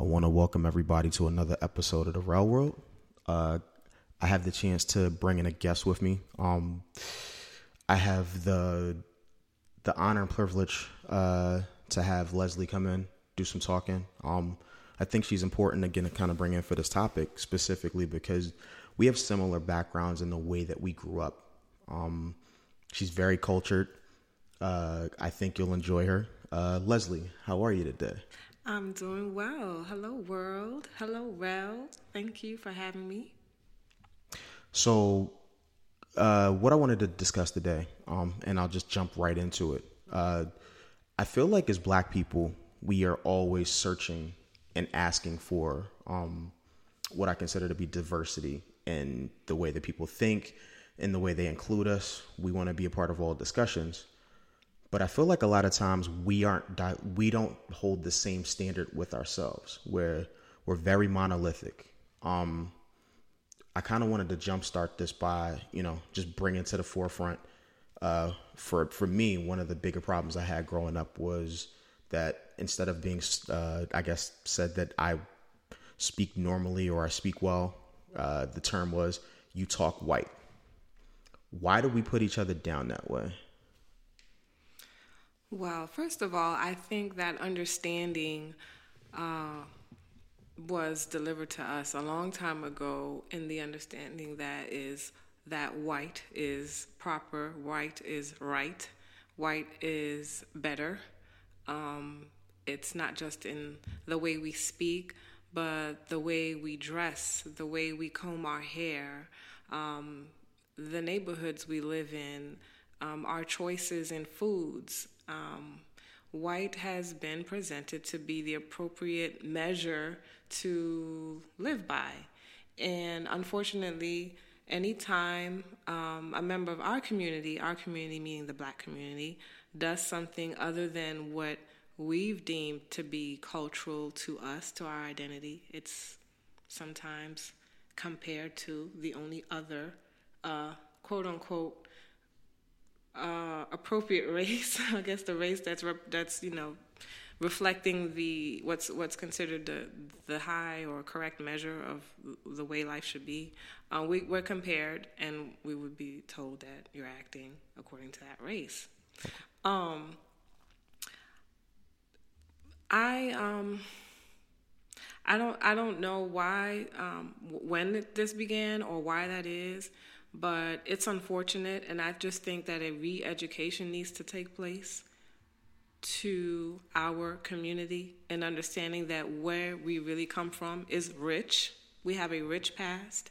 I want to welcome everybody to another episode of the Rail World. Uh, I have the chance to bring in a guest with me. Um, I have the the honor and privilege uh, to have Leslie come in, do some talking. Um, I think she's important again to kind of bring in for this topic specifically because we have similar backgrounds in the way that we grew up. Um, she's very cultured. Uh, I think you'll enjoy her. Uh, Leslie, how are you today? I'm doing well. Hello, world. Hello, Rel. Thank you for having me. So, uh, what I wanted to discuss today, um, and I'll just jump right into it. Uh, I feel like as Black people, we are always searching and asking for um, what I consider to be diversity in the way that people think, in the way they include us. We want to be a part of all discussions, but I feel like a lot of times we aren't di- we don't hold the same standard with ourselves. Where we're very monolithic. Um, I kind of wanted to jumpstart this by you know just bringing to the forefront. Uh, for for me, one of the bigger problems I had growing up was that instead of being, uh, I guess, said that I speak normally or I speak well, uh, the term was you talk white. Why do we put each other down that way? Well, first of all, I think that understanding uh, was delivered to us a long time ago in the understanding that is that white is proper, white is right, white is better. Um, it's not just in the way we speak, but the way we dress, the way we comb our hair, um, the neighborhoods we live in, um, our choices in foods. Um, white has been presented to be the appropriate measure to live by. And unfortunately, anytime um, a member of our community, our community meaning the black community, does something other than what we've deemed to be cultural to us, to our identity. It's sometimes compared to the only other uh, quote unquote uh, appropriate race. I guess the race that's rep- that's you know reflecting the what's what's considered the the high or correct measure of the way life should be. Uh, we, we're compared, and we would be told that you're acting according to that race. Um, I um I don't I don't know why um, when this began or why that is, but it's unfortunate, and I just think that a re-education needs to take place to our community and understanding that where we really come from is rich. We have a rich past.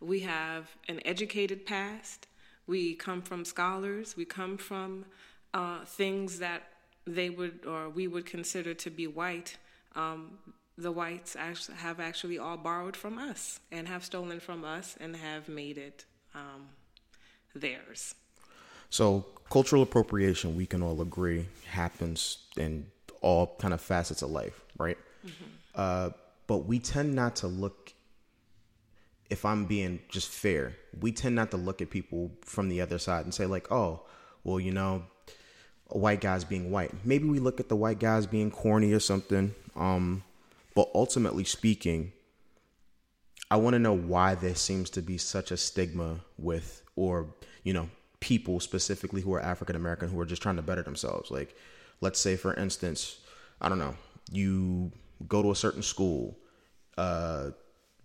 We have an educated past. We come from scholars. We come from uh, things that they would or we would consider to be white, um, the whites have actually all borrowed from us and have stolen from us and have made it um, theirs. So cultural appropriation, we can all agree, happens in all kind of facets of life, right? Mm-hmm. Uh, but we tend not to look. If I'm being just fair, we tend not to look at people from the other side and say like, "Oh, well, you know, white guys being white. Maybe we look at the white guys being corny or something. Um, but ultimately speaking, I want to know why there seems to be such a stigma with, or, you know, people specifically who are African American who are just trying to better themselves. Like, let's say, for instance, I don't know, you go to a certain school, uh,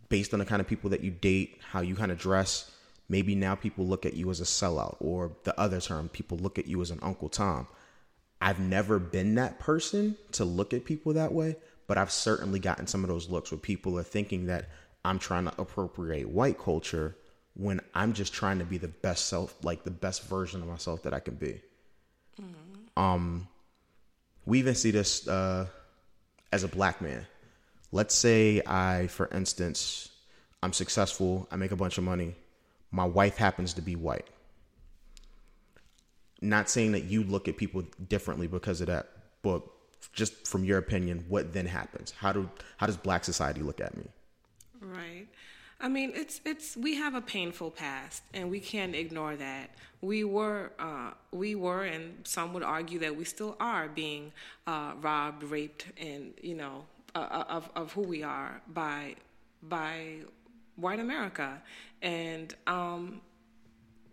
based on the kind of people that you date, how you kind of dress, maybe now people look at you as a sellout, or the other term, people look at you as an Uncle Tom. I've never been that person to look at people that way, but I've certainly gotten some of those looks where people are thinking that I'm trying to appropriate white culture when I'm just trying to be the best self, like the best version of myself that I can be. Mm-hmm. Um, we even see this uh, as a black man. Let's say I, for instance, I'm successful, I make a bunch of money, my wife happens to be white not saying that you look at people differently because of that, but just from your opinion, what then happens? How do how does black society look at me? Right. I mean, it's it's we have a painful past, and we can't ignore that. We were uh, we were, and some would argue that we still are being uh, robbed, raped, and you know uh, of of who we are by by white America, and um,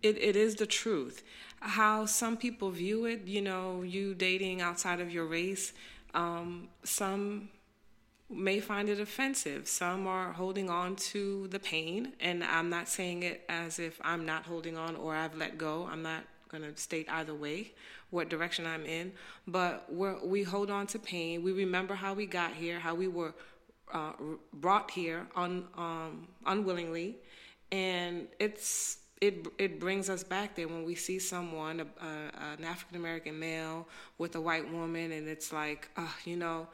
it, it is the truth. How some people view it, you know, you dating outside of your race, um, some may find it offensive. Some are holding on to the pain, and I'm not saying it as if I'm not holding on or I've let go. I'm not going to state either way what direction I'm in, but we hold on to pain. We remember how we got here, how we were uh, brought here un, um, unwillingly, and it's it it brings us back there when we see someone, an African American male with a white woman, and it's like, uh, you know,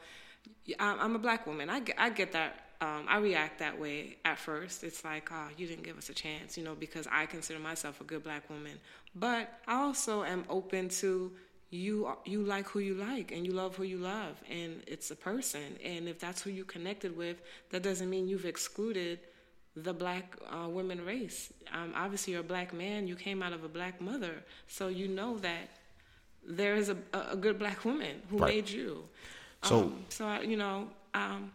I'm a black woman. I get, I get that. Um, I react that way at first. It's like, oh, you didn't give us a chance, you know, because I consider myself a good black woman. But I also am open to you. You like who you like, and you love who you love, and it's a person. And if that's who you connected with, that doesn't mean you've excluded the black uh, women race. Um, obviously, you're a black man. You came out of a black mother, so you know that there is a, a good black woman who right. made you. So, um, so I, you know, um,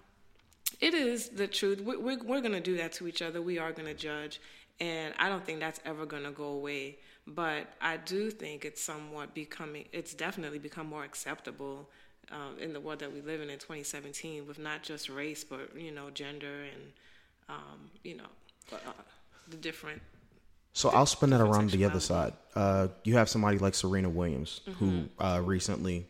it is the truth. We, we're we're going to do that to each other. We are going to judge, and I don't think that's ever going to go away. But I do think it's somewhat becoming. It's definitely become more acceptable um, in the world that we live in in 2017, with not just race, but you know, gender and um, you know, uh, the different. So I'll spin that around the other side. Uh, you have somebody like Serena Williams, mm-hmm. who uh, recently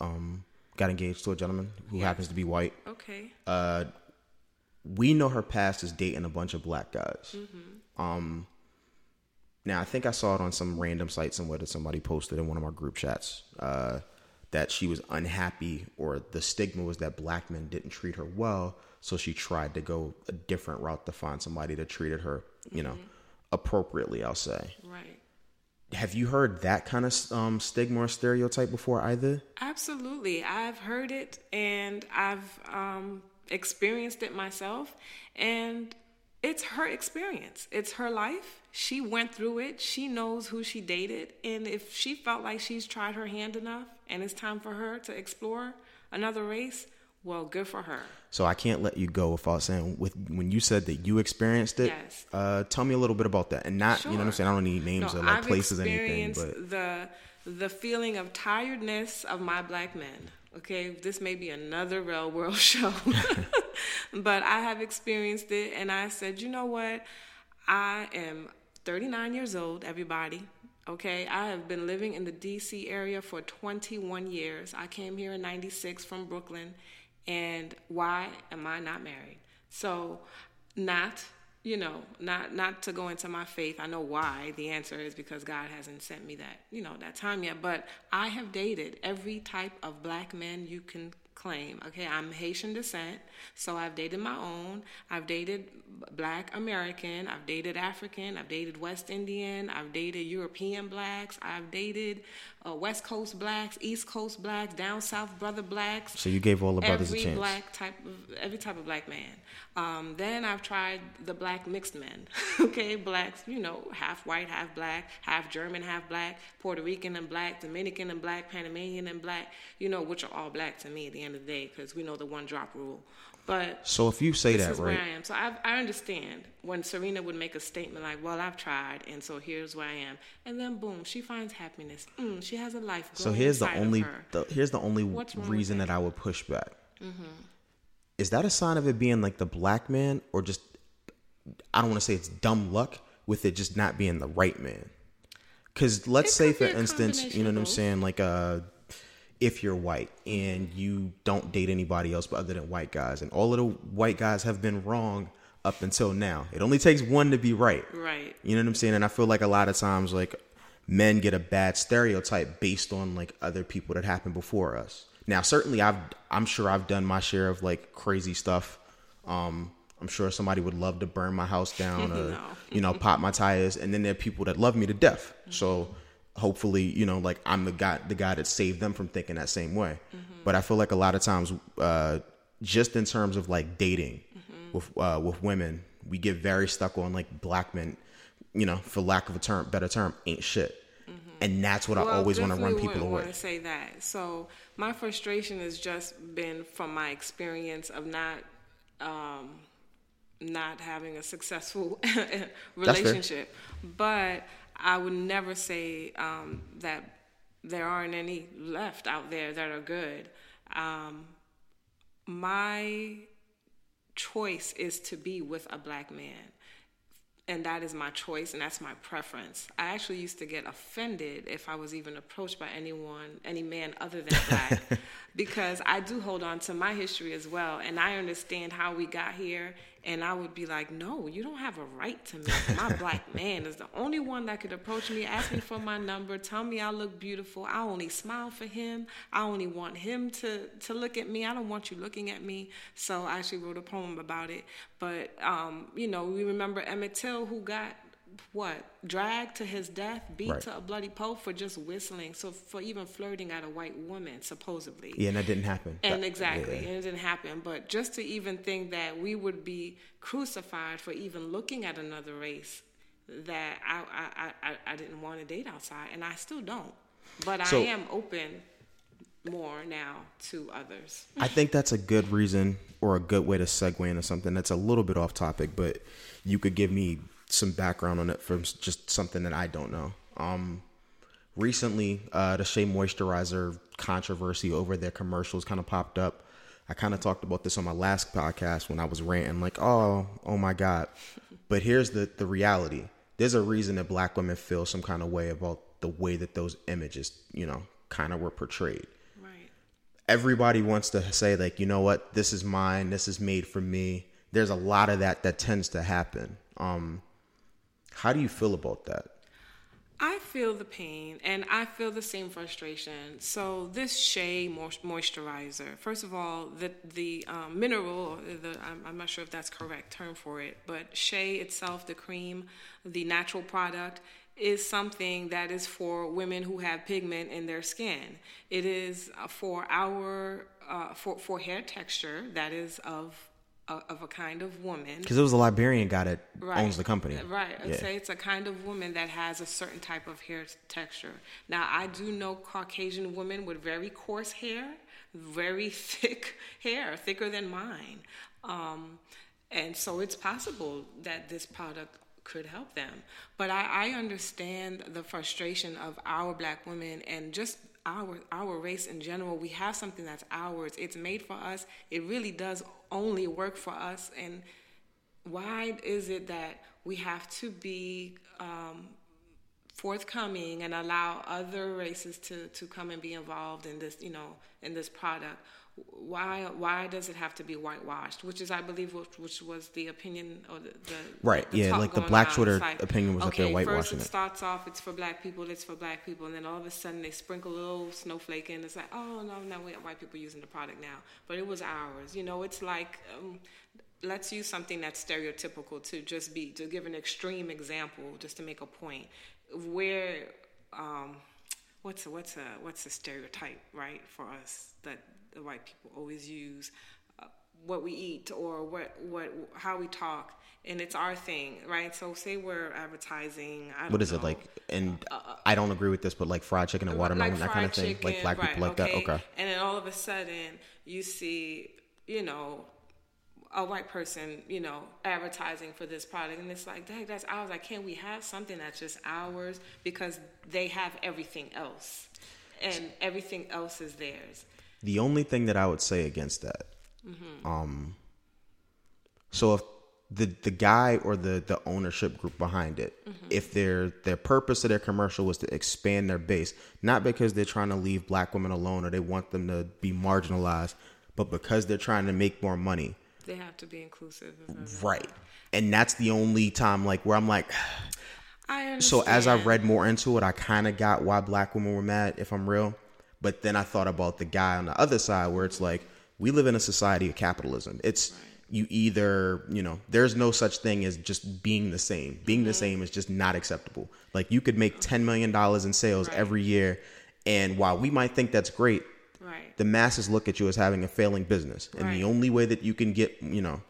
um, got engaged to a gentleman who happens to be white. Okay. Uh, we know her past is dating a bunch of black guys. Mm-hmm. Um, now I think I saw it on some random site somewhere that somebody posted in one of our group chats uh, that she was unhappy or the stigma was that black men didn't treat her well so she tried to go a different route to find somebody that treated her, you know, mm-hmm. appropriately, I'll say. Right. Have you heard that kind of um, stigma or stereotype before either? Absolutely. I've heard it and I've um, experienced it myself. And it's her experience, it's her life. She went through it. She knows who she dated. And if she felt like she's tried her hand enough and it's time for her to explore another race, well, good for her. So I can't let you go without saying with when you said that you experienced it. Yes. Uh, tell me a little bit about that, and not sure. you know what I'm saying. I don't need names no, or like I've places or anything, but the the feeling of tiredness of my black men. Okay, this may be another real world show, but I have experienced it, and I said, you know what? I am 39 years old. Everybody, Okay, I have been living in the DC area for 21 years. I came here in 96 from Brooklyn and why am I not married? So, not you know, not not to go into my faith. I know why. The answer is because God hasn't sent me that you know that time yet. But I have dated every type of black man you can claim. Okay, I'm Haitian descent, so I've dated my own. I've dated black American, I've dated African, I've dated West Indian, I've dated European blacks, I've dated uh, West Coast blacks, East Coast blacks, down south brother blacks. So you gave all the brothers every a chance. black type of every type of black man. Um, then I've tried the black mixed men. okay, blacks, you know, half white, half black, half German, half black, Puerto Rican and black, Dominican and black, Panamanian and black. You know, which are all black to me at the end of the day because we know the one drop rule. But so if you say that, right? Where I am. So I, I understand when Serena would make a statement like, "Well, I've tried, and so here's where I am," and then boom, she finds happiness. Mm, she has a life. So here's the only the, here's the only reason that? that? I would push back. Mm-hmm. Is that a sign of it being like the black man, or just I don't want to say it's dumb luck with it just not being the right man? Because let's say, for instance, you know what I'm saying, like uh if you're white and you don't date anybody else but other than white guys and all of the white guys have been wrong up until now it only takes one to be right right you know what i'm saying and i feel like a lot of times like men get a bad stereotype based on like other people that happened before us now certainly i've i'm sure i've done my share of like crazy stuff um i'm sure somebody would love to burn my house down or no. you know pop my tires and then there are people that love me to death mm-hmm. so hopefully you know like i'm the guy the guy that saved them from thinking that same way mm-hmm. but i feel like a lot of times uh, just in terms of like dating mm-hmm. with uh, with women we get very stuck on like black men you know for lack of a term better term ain't shit mm-hmm. and that's what I always want to run people away. wanna say that. So my frustration has just been from my experience of not, um, not having a successful relationship. But I would never say um, that there aren't any left out there that are good. Um, my choice is to be with a black man and that is my choice and that's my preference. I actually used to get offended if I was even approached by anyone, any man other than black, because I do hold on to my history as well, and I understand how we got here. And I would be like, no, you don't have a right to me. My black man is the only one that could approach me, ask me for my number, tell me I look beautiful. I only smile for him. I only want him to, to look at me. I don't want you looking at me. So I actually wrote a poem about it. But, um, you know, we remember Emmett Till who got what dragged to his death, beat Right. to a bloody pulp for just whistling. So for even flirting at a white woman, supposedly. Yeah, and that didn't happen. And That- exactly, yeah. and it didn't happen. But just to even think that we would be crucified for even looking at another race that I I, I, I didn't want to date outside, and I still don't. But So- I am open more now to others. I think that's a good reason or a good way to segue into something that's a little bit off topic, but you could give me some background on it from just something that I don't know. Um, recently, uh, the Shea Moisturizer controversy over their commercials kind of popped up. I kind of talked about this on my last podcast when I was ranting, like, oh, oh my God. But here's the, the reality there's a reason that black women feel some kind of way about the way that those images, you know, kind of were portrayed Right. everybody wants to say like you know what this is mine this is made for me there's a lot of that that tends to happen um how do you feel about that I feel the pain and I feel the same frustration. So this Shea moisturizer, first of all, the the um, mineral, the I'm, I'm not sure if that's correct term for it, but Shea itself, the cream, the natural product, is something that is for women who have pigment in their skin. It is uh, for our uh, for for hair texture that is of uh, of a kind of woman because it was a liberian guy that owns the company Right. Yeah. say it's a kind of woman that has a certain type of hair texture. Now, I do know Caucasian women with very coarse hair, very thick hair, thicker than mine. Um, and so it's possible that this product could help them. But I, I understand the frustration of our black women and just our our race in general. We have something that's ours. It's made for us. It really does only work for us. And why is it that we have to be um, forthcoming and allow other races to, to come and be involved in this, you know, in this product? Why why does it have to be whitewashed? Which is, I believe, which, which was the opinion or the, the Right, the yeah, like the Black. Twitter like, opinion was that they're okay, whitewashing first it it. starts off, it's for black people, it's for black people, and then all of a sudden they sprinkle a little snowflake in. It's like, oh no, no, we have white people using the product now, but it was ours. You know, it's like. Um, let's use something that's stereotypical to just be to give an extreme example just to make a point where um, what's a, what's a what's a stereotype right for us that the white people always use uh, what we eat or what what how we talk and it's our thing right? So say we're advertising I don't what is it like and i don't agree with this but like fried chicken and watermelon that kind of thing like chicken, black people right, like that? okay. And then all of a sudden, you see, you know, a white person, you know, advertising for this product, and it's like, dang, that's ours. Like, can't we have something that's just ours because they have everything else, and everything else is theirs. The only thing that I would say against that, Mm-hmm. um, so if the the guy or the the ownership group behind it, Mm-hmm. if their their purpose of their commercial was to expand their base, not because they're trying to leave black women alone or they want them to be marginalized, but because they're trying to make more money, They have to be inclusive. of right? And that's the only time like where I'm like, I understand. so as I read more into it, I kind of got why black women were mad, if I'm real. But then I thought about the guy on the other side where it's like, we live in a society of capitalism. It's you either, you know, there's no such thing as just being the same. Being the same is just not acceptable. Like you could make $10 million in sales every year. And while we might think that's great, right. the masses look at you as having a failing business. And Right. the only way that you can get, you know,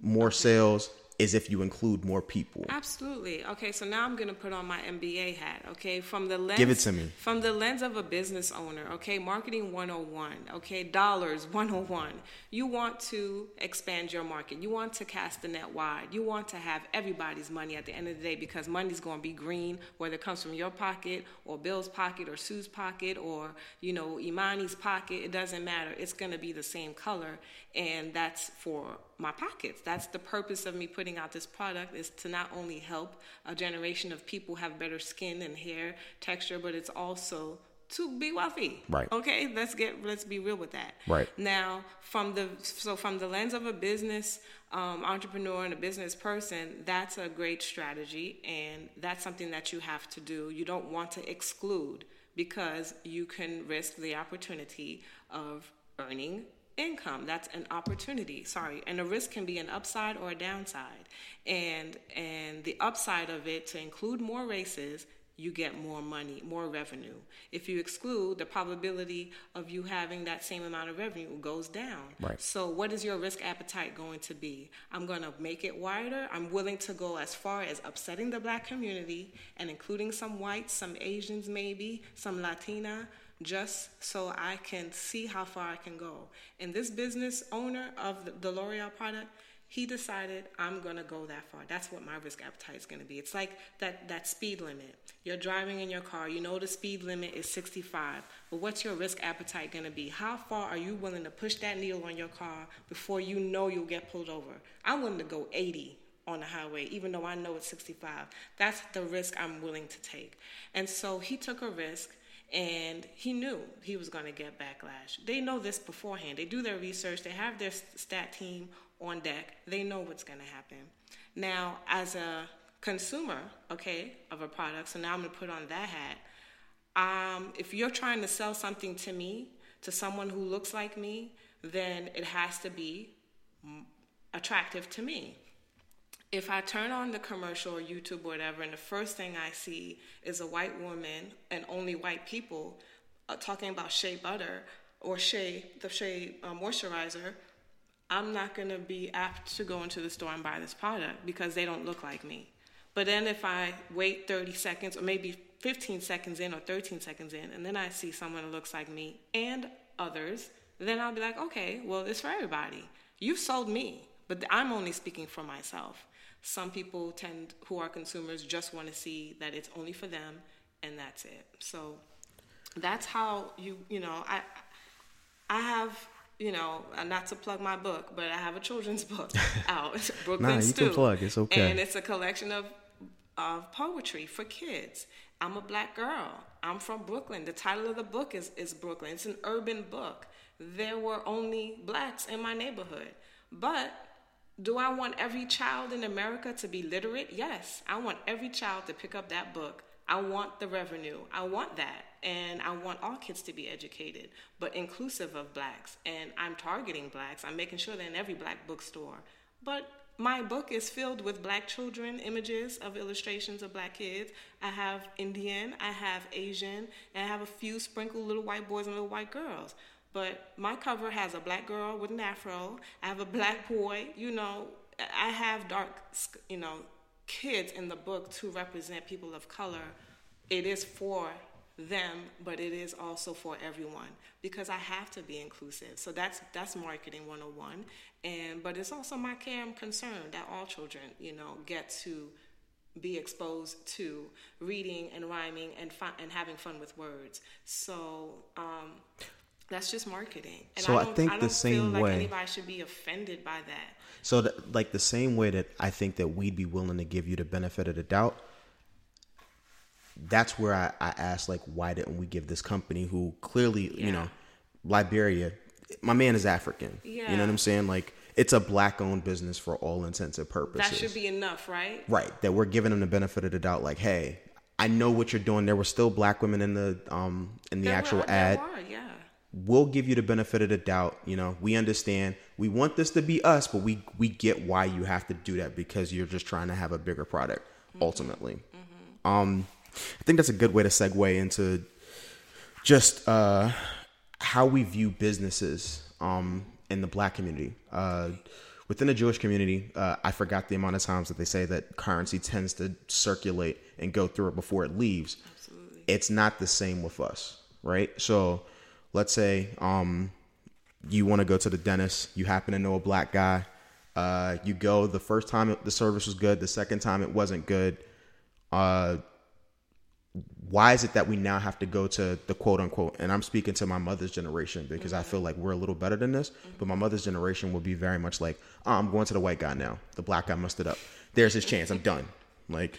more sales is if you include more people. Absolutely. Okay, so now I'm going to put on my MBA hat. Okay, from the lens Give it to me. From the lens of a business owner. Okay, marketing 101. Okay, dollars 101. You want to expand your market. You want to cast the net wide. You want to have everybody's money at the end of the day because money's going to be green, whether it comes from your pocket or Bill's pocket or Sue's pocket or you know Imani's pocket. It doesn't matter. It's going to be the same color, and that's for my pockets. That's the purpose of me putting out this product is to not only help a generation of people have better skin and hair texture, but it's also to be wealthy. Right. Okay. Let's get let's be real with that. Right. Now, from the so from the lens of a business um, entrepreneur and a business person, that's a great strategy, and that's something that you have to do. You don't want to exclude because you can risk the opportunity of earning income that's an opportunity sorry and a risk can be an upside or a downside. And and the upside of it to include more races you get more money more revenue. If you exclude the probability of you having that same amount of revenue goes down. Right. so what is your risk appetite going to be? I'm going to make it wider. I'm willing to go as far as upsetting the black community and including some whites some asians maybe some latina just so I can see how far I can go. And this business owner of the, L'Oreal product, he decided I'm gonna go that far. That's what my risk appetite is gonna be. It's like that that speed limit. You're driving in your car, you know the speed limit is 65, but what's your risk appetite gonna be? How far are you willing to push that needle on your car before you know you'll get pulled over? I'm willing to go 80 on the highway, even though I know it's 65. That's the risk I'm willing to take. And so he took a risk and he knew he was going to get backlash. They know this beforehand. They do their research, they have their stat team on deck, they know what's going to happen. Now, as a consumer, okay, of a product, so now I'm going to put on that hat. Um, if you're trying to sell something to me, to someone who looks like me, then it has to be attractive to me if I turn on the commercial or YouTube or whatever, and the first thing I see is a white woman and only white people uh, talking about shea butter or shea, the shea uh, moisturizer, I'm not going to be apt to go into the store and buy this product because they don't look like me. But then if I wait 30 seconds or maybe 15 seconds in or 13 seconds in, and then I see someone that looks like me and others, then I'll be like, okay, well, it's for everybody. You sold me, but I'm only speaking for myself. Some people tend, who are consumers, just want to see that it's only for them, and that's it. So that's how you, you know, I, I have, you know, uh, not to plug my book, but I have a children's book out, Brooklyn Nah, you Stew, can plug. It's okay. and it's a collection of of poetry for kids. I'm a black girl. I'm from Brooklyn. The title of the book is, is Brooklyn. It's an urban book. There were only blacks in my neighborhood. But do I want every child in America to be literate? Yes. I want every child to pick up that book. I want the revenue. I want that. And I want all kids to be educated, but inclusive of blacks. And I'm targeting blacks. I'm making sure they're in every black bookstore. But my book is filled with black children images of illustrations of black kids. I have Indian, I have Asian, and I have a few sprinkled little white boys and little white girls. But my cover has a black girl with an afro. I have a black boy. You know, I have dark, you know, kids in the book to represent people of color. It is for them, but it is also for everyone because I have to be inclusive. So that's that's marketing 101. And but it's also my care and concern that all children, you know, get to be exposed to reading and rhyming and fun, and having fun with words. So um, that's just marketing. And So I don't, think I the same feel like way- anybody should be offended by that. So, that, like the same way that I think that we'd be willing to give you the benefit of the doubt, that's where I, I asked, like, why didn't we give this company who clearly, you know, Liberia, my man is African. yeah. You know what I'm saying? Like, it's a black owned business for all intents and purposes. That should be enough, right? right. That we're giving them the benefit of the doubt, like, hey, I know what you're doing. There were still black women in the um in the There actual were- ad were, yeah. We'll give you the benefit of the doubt. You know, we understand. We want this to be us, but we we get why you have to do that because you're just trying to have a bigger product ultimately. Um, I think that's a good way to segue into just uh, how we view businesses um, in the black community. Uh, within the Jewish community, uh, I forgot the amount of times that they say that currency tends to circulate and go through it before it leaves. Absolutely. It's not the same with us, right? So let's say um, you want to go to the dentist, you happen to know a black guy. Uh, you go the first time the service was good, the second time it wasn't good. Uh, why is it that we now have to go to the quote unquote and i'm speaking to my mother's generation because mm-hmm. i feel like we're a little better than this mm-hmm. but my mother's generation will be very much like oh, i'm going to the white guy now the black guy messed it up there's his chance i'm done like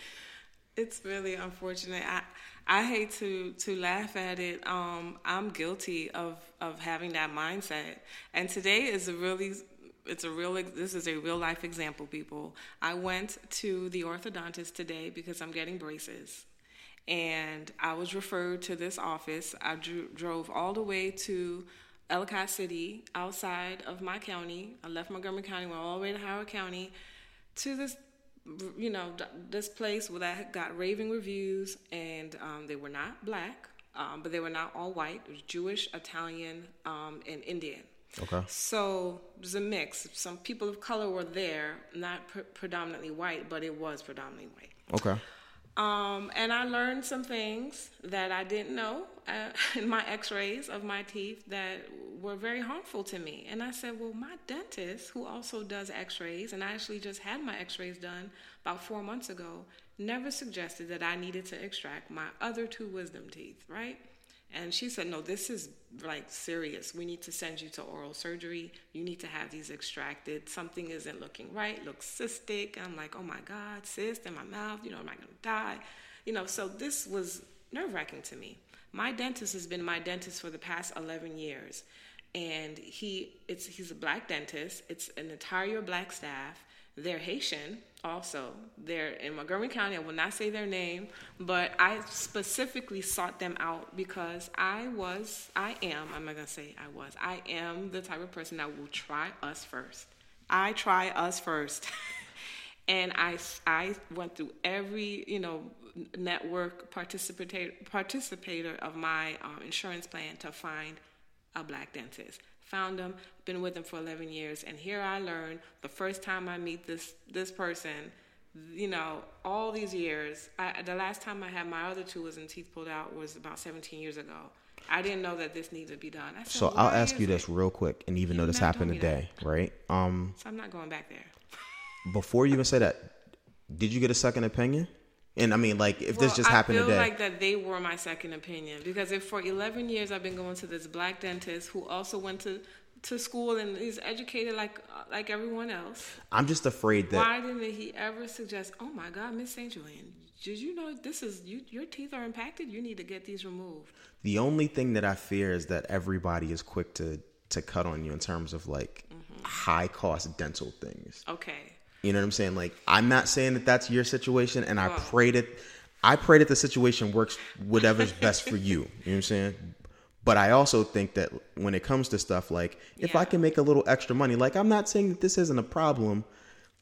it's really unfortunate i i hate to to laugh at it um i'm guilty of of having that mindset and today is a really it's a real this is a real life example people i went to the orthodontist today because i'm getting braces and I was referred to this office. I drew, drove all the way to Ellicott City, outside of my county. I left Montgomery County, went all the way to Howard County, to this, you know, this place where I got raving reviews, and um, they were not black, um, but they were not all white. It was Jewish, Italian, um, and Indian. Okay. So it was a mix. Some people of color were there, not pre- predominantly white, but it was predominantly white. Okay. Um, and I learned some things that I didn't know uh, in my x rays of my teeth that were very harmful to me. And I said, Well, my dentist, who also does x rays, and I actually just had my x rays done about four months ago, never suggested that I needed to extract my other two wisdom teeth, right? And she said, No, this is like serious. We need to send you to oral surgery. You need to have these extracted. Something isn't looking right, looks cystic. I'm like, Oh my God, cyst in my mouth. You know, am I going to die? You know, so this was nerve wracking to me. My dentist has been my dentist for the past 11 years. And he, it's, he's a black dentist. It's an entire black staff. They're Haitian also. They're in Montgomery County. I will not say their name, but I specifically sought them out because I was, I am, I'm not to say I was, I am the type of person that will try us first. I try us first. and I, I went through every, you know, network participator, participator of my um, insurance plan to find a black dentist found him, been with him for 11 years, and here I learned the first time I meet this this person, you know, all these years. I, the last time I had my other two wisdom teeth pulled out was about 17 years ago. I didn't know that this needed to be done. Said, so I'll ask you it? this real quick, and even though this happened today, that. right? Um, so I'm not going back there. before you even say that, did you get a second opinion? And I mean, like, if well, this just happened today, I feel like that they were my second opinion because if for 11 years I've been going to this black dentist who also went to to school and is educated like like everyone else. I'm just afraid that. Why didn't he ever suggest? Oh my God, Miss Saint-Julien, did you know this is you? Your teeth are impacted. You need to get these removed. The only thing that I fear is that everybody is quick to to cut on you in terms of like mm-hmm. high cost dental things. Okay. You know what I'm saying? Like, I'm not saying that that's your situation, and I pray that I pray that the situation works whatever's best for you. You know what I'm saying? But I also think that when it comes to stuff like if yeah. I can make a little extra money, like I'm not saying that this isn't a problem.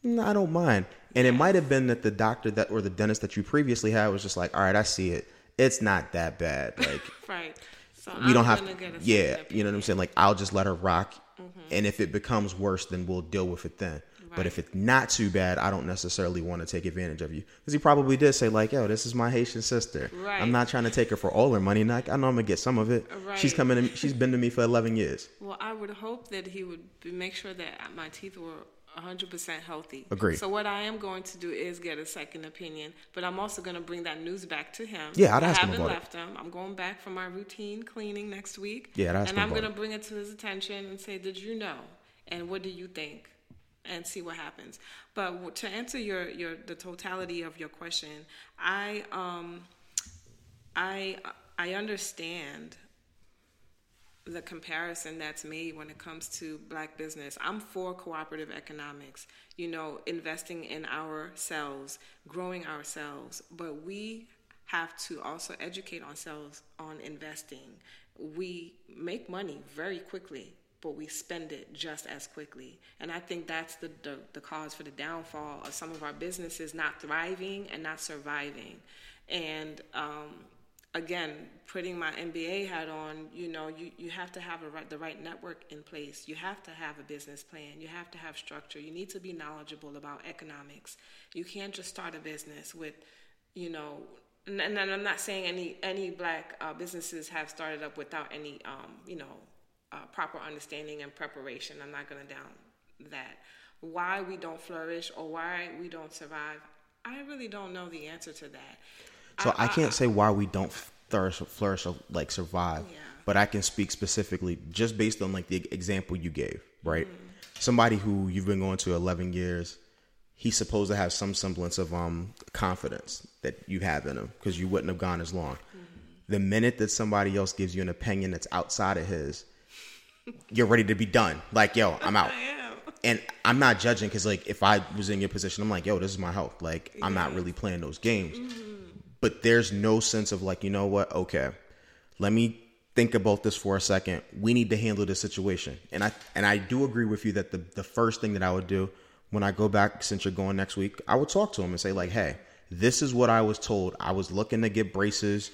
I don't mind. And it might have been that the doctor that or the dentist that you previously had was just like, all right, I see it. It's not that bad. Like, right. So we I'm don't have. To. Yeah, you know what I'm saying. Like, I'll just let her rock, mm-hmm. and if it becomes worse, then we'll deal with it then. But if it's not too bad, I don't necessarily want to take advantage of you. Because he probably did say, like, yo, this is my Haitian sister. Right. I'm not trying to take her for all her money. Like, I know I'm going to get some of it. Right. She's coming to, she's been to me for 11 years. Well, I would hope that he would make sure that my teeth were 100% healthy. Agreed. So what I am going to do is get a second opinion, but I'm also going to bring that news back to him. Yeah, I'd ask him I haven't left him. I'm going back for my routine cleaning next week. Yeah, I'd ask And I'm going to bring it to his attention and say, "Did you know? And what do you think?" And see what happens. But to answer your your the totality of your question, I um I I understand the comparison that's made when it comes to black business. I'm for cooperative economics, you know, investing in ourselves, growing ourselves, but we have to also educate ourselves on investing. We make money very quickly but we spend it just as quickly. And I think that's the, the, the, cause for the downfall of some of our businesses not thriving and not surviving. And um, again, putting my MBA hat on, you know, you, you have to have right, the right network in place. You have to have a business plan. You have to have structure. You need to be knowledgeable about economics. You can't just start a business with, you know, and, and I'm not saying any any black uh, businesses have started up without any, um, you know, uh, proper understanding and preparation. I'm not going to down that. Why we don't flourish or why we don't survive, I really don't know the answer to that. So I, I can't I, say why we don't flourish, flourish or like survive, yeah. but I can speak specifically just based on like the example you gave, right? Mm-hmm. Somebody who you've been going to 11 years, he's supposed to have some semblance of um confidence that you have in him because you wouldn't have gone as long. Mm-hmm. The minute that somebody else gives you an opinion that's outside of his, you're ready to be done. Like, yo, I'm out. And I'm not judging because, like, if I was in your position, I'm like, yo, this is my health. Like, I'm not really playing those games. Mm-hmm. But there's no sense of, like, you know what? Okay, let me think about this for a second. We need to handle this situation. And I and I do agree with you that the the first thing that I would do when I go back, since you're going next week, I would talk to him and say, like, hey, this is what I was told. I was looking to get braces.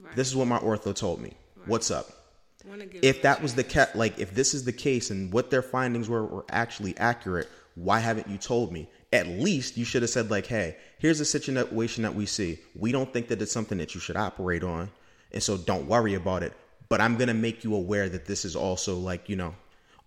Right. This is what my ortho told me. Right. What's up? If that was the cat like if this is the case and what their findings were were actually accurate why haven't you told me? At least you should have said like hey here's a situation that we see. We don't think that it's something that you should operate on and so don't worry about it but i'm going to make you aware that this is also like you know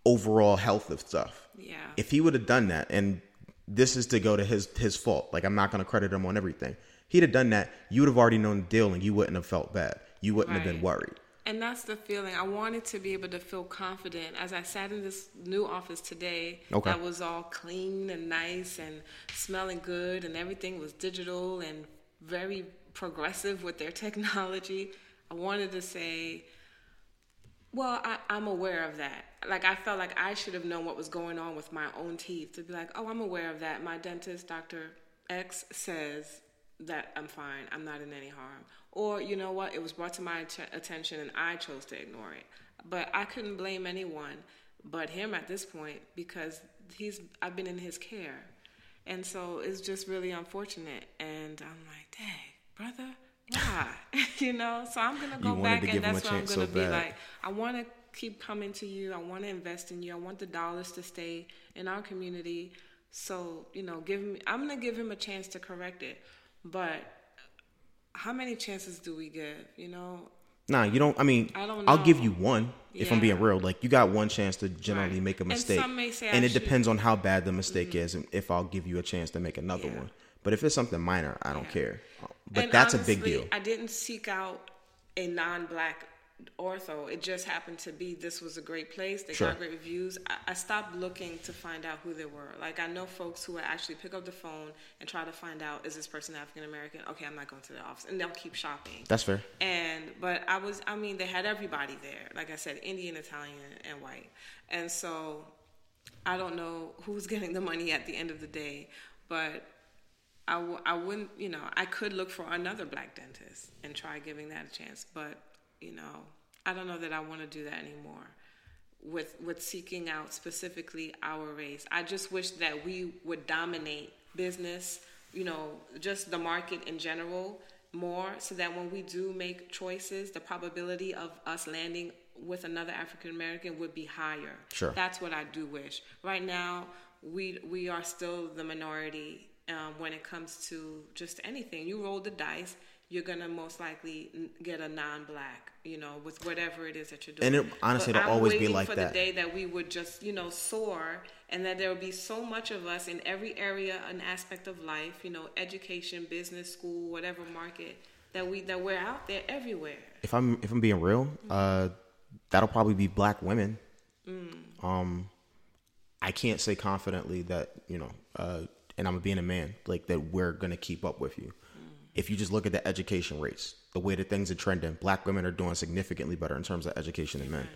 overall health of stuff. Yeah. If he would have done that and this is to go to his his fault like i'm not going to credit him on everything. He'd have done that you would have already known the deal and you wouldn't have felt bad. You wouldn't right. have been worried and that's the feeling. I wanted to be able to feel confident as I sat in this new office today okay. that was all clean and nice and smelling good, and everything was digital and very progressive with their technology. I wanted to say, well, I, am aware of that. Like, I felt like I should have known what was going on with my own teeth to be like, oh, I'm aware of that. My dentist, Dr. X, says that I'm fine. I'm not in any harm. Or, you know what, it was brought to my attention and I chose to ignore it. But I couldn't blame anyone but him at this point because he's I've been in his care. And so it's just really unfortunate. And I'm like, dang, brother, why? you know? So I'm going to go back and that's what I'm going to so be bad. like. I want to keep coming to you. I want to invest in you. I want the dollars to stay in our community. So, you know, give me I'm going to give him a chance to correct it. But how many chances do we give? You know. Nah, you don't. I mean, I don't. Know. I'll give you one if yeah. I'm being real. Like you got one chance to generally right. make a mistake, and, and it should. depends on how bad the mistake mm-hmm. is, and if I'll give you a chance to make another yeah. one. But if it's something minor, I don't yeah. care. But and that's honestly, a big deal. I didn't seek out a non-black ortho. It just happened to be this was a great place. They sure. got great reviews. I, I, stopped looking to find out who they were. Like I know folks who would actually pick up the phone and try to find out is this person African American? Okay, I'm not going to the office, and they'll keep shopping. That's fair. And but I was, I mean, they had everybody there. Like I said, Indian, Italian, and white. And so I don't know who's getting the money at the end of the day, but I w- I wouldn't, you know, I could look for another black dentist and try giving that a chance, but you know, I don't know that I want to do that anymore with with seeking out specifically our race. I just wish that we would dominate business, you know, just the market in general more so that when we do make choices, the probability of us landing with another African American would be higher. Sure. That's what I do wish. Right now, we we are still the minority um, when it comes to just anything. You roll the dice you're gonna most likely get a non-black, you know, with whatever it is that you're doing. And it, honestly, it'll always be like for that. the day that we would just, you know, soar, and that there would be so much of us in every area and aspect of life, you know, education, business, school, whatever market that we that we're out there everywhere. If I'm if I'm being real, mm-hmm. uh, that'll probably be black women. Mm. Um, I can't say confidently that you know, uh, and I'm being a man, like that we're gonna keep up with you if you just look at the education rates, the way that things are trending, black women are doing significantly better in terms of education than men.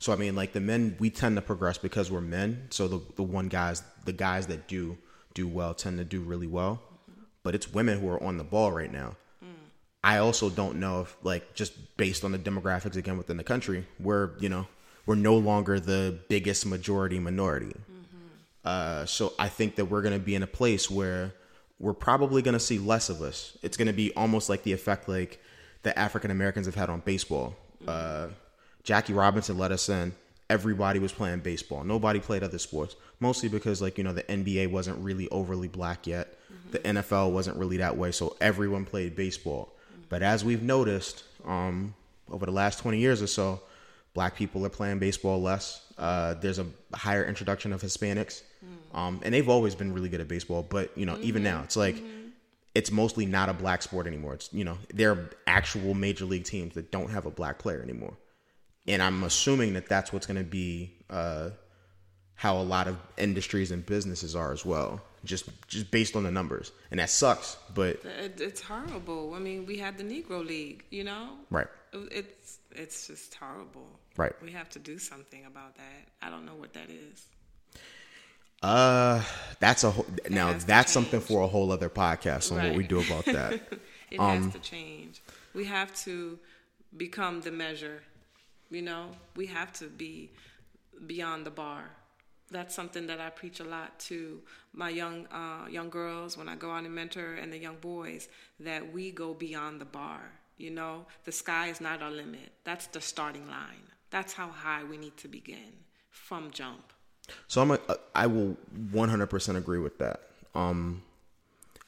So I mean, like the men, we tend to progress because we're men. So the the one guys, the guys that do do well, tend to do really well. But it's women who are on the ball right now. I also don't know if, like, just based on the demographics again within the country, we're you know we're no longer the biggest majority minority. Mm-hmm. Uh, so I think that we're to be in a place where we're probably going to see less of us. It's going to be almost like the effect like the African Americans have had on baseball. Uh, Jackie Robinson let us in. Everybody was playing baseball. Nobody played other sports, mostly because like you know the NBA wasn't really overly black yet. The NFL wasn't really that way, so everyone played baseball. But as we've noticed um, over the last twenty years or so, black people are playing baseball less. Uh, there's a higher introduction of Hispanics, um, and they've always been really good at baseball. But you know, even now, it's like it's mostly not a black sport anymore. It's you know, there are actual major league teams that don't have a black player anymore, and I'm assuming that that's what's going to be uh, how a lot of industries and businesses are as well. Just just based on the numbers, and that sucks. But it's horrible. I mean, we had the Negro League, you know? right, It's it's just horrible. Right. We have to do something about that. I don't know what that is. uh, that's a whole, now that's something for a whole other podcast on what we do about that. It Um, has to change. We have to become the measure. You know, we have to be beyond the bar. That's something that I preach a lot to my young uh, young girls when I go out and mentor, and the young boys that we go beyond the bar. You know, the sky is not our limit. That's the starting line. That's how high we need to begin from jump. So I'm a, I will 100% agree with that. Um,